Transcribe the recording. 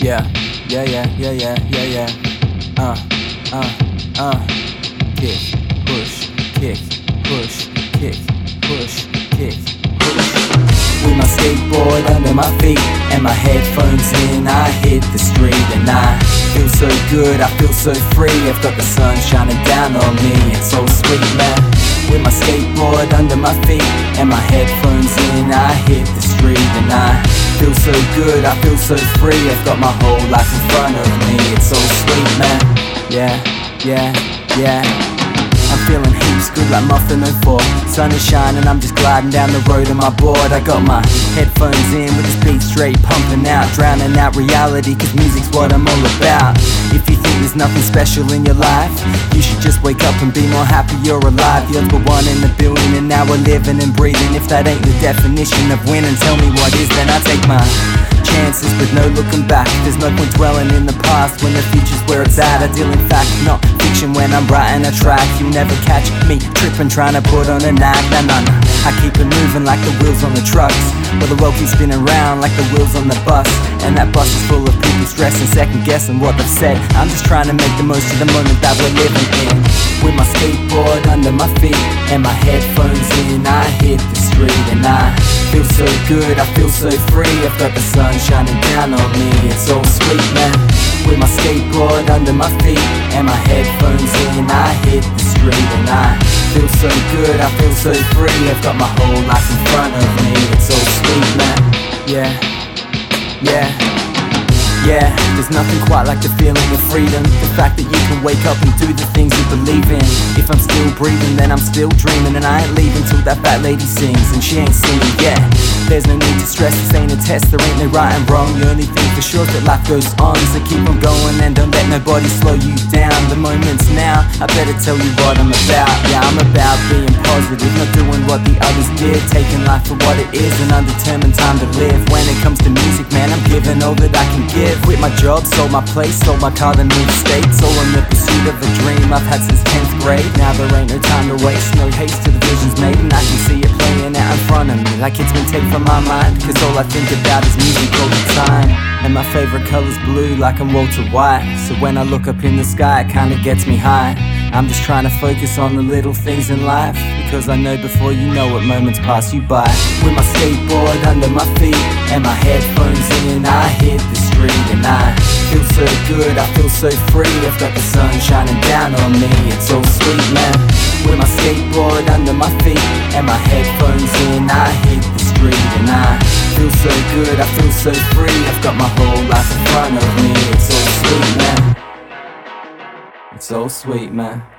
Yeah, yeah, yeah, yeah, yeah, yeah, yeah. Uh, uh, uh. Kick, push, kick, push, kick, push, kick, push. With my skateboard under my feet and my headphones in, I hit the street and I feel so good, I feel so free. I've got the sun shining down on me, it's so sweet, man. With my skateboard under my feet and my headphones in, I hit the street and I feel so good, I feel so free. I've got my whole life in front of me, it's so sweet, man. Yeah, yeah, yeah. Feeling heaps good like Muffin 04 Sun is shining, I'm just gliding down the road on my board. I got my headphones in with this beat straight pumping out Drowning out reality cause music's what I'm all about. If you think there's nothing special in your life You should just wake up and be more happy you're alive. You're the one in the billion and now we're living and breathing. If that ain't the definition of winning, tell me what is then I take my chances with no looking back. There's no point dwelling in the past when the future's where it's at. I deal in fact, not when I'm writing a track. You never catch me tripping, trying to put on an act. Nah, nah, nah. I keep it moving like the wheels on the trucks. Well, the world keeps spinning round like the wheels on the bus. And that bus is full of people stressing, second guessing what they've said. I'm just trying to make the most of the moment that we're living in. With my skateboard under my feet and my headphones in, I hit the street and I feel so good, I feel so free. I've got the sun shining down on me, it's so sweet, man. With my skateboard under my feet and my headphones in, I hit the street and I feel so good, I feel so free. I've got my whole life in front of me, it's so sweet, man. Yeah, yeah. Yeah, there's nothing quite like the feeling of freedom. The fact that you can wake up and do the things you believe in. If I'm still breathing, then I'm still dreaming. And I ain't leaving till that fat lady sings. And she ain't singing yet. Stress, ain't a test. There ain't no right and wrong. The only thing for sure is that life goes on. So keep on going and don't let nobody slow you down. The moment's now, I better tell you what I'm about. Yeah, I'm about being positive, not doing what the others did. Taking life for what it is, an undetermined time to live. When it comes to music, man, I'm giving all that I can give. Quit my job, sold my place, sold my car, then moved states. All in the pursuit of a dream I've had since 10th grade. Now there ain't no time to waste, no haste to the visions made. And I can see it playing out in front of me, like it's been taken from my mind. Cause all I think about is music all the time. And my favorite color's blue, like I'm Walter White. So when I look up in the sky, it kinda gets me high. I'm just trying to focus on the little things in life. Because I know before you know it, moments pass you by. With my skateboard under my feet and my headphones in, I hit the street and I feel so good, I feel so free. I've got the sun shining down on me, it's so sweet, man. With my skateboard under my feet and my headphones in, I hit so good, I feel so free. I've got my whole life in front of me, it's so sweet, man. It's so sweet, man.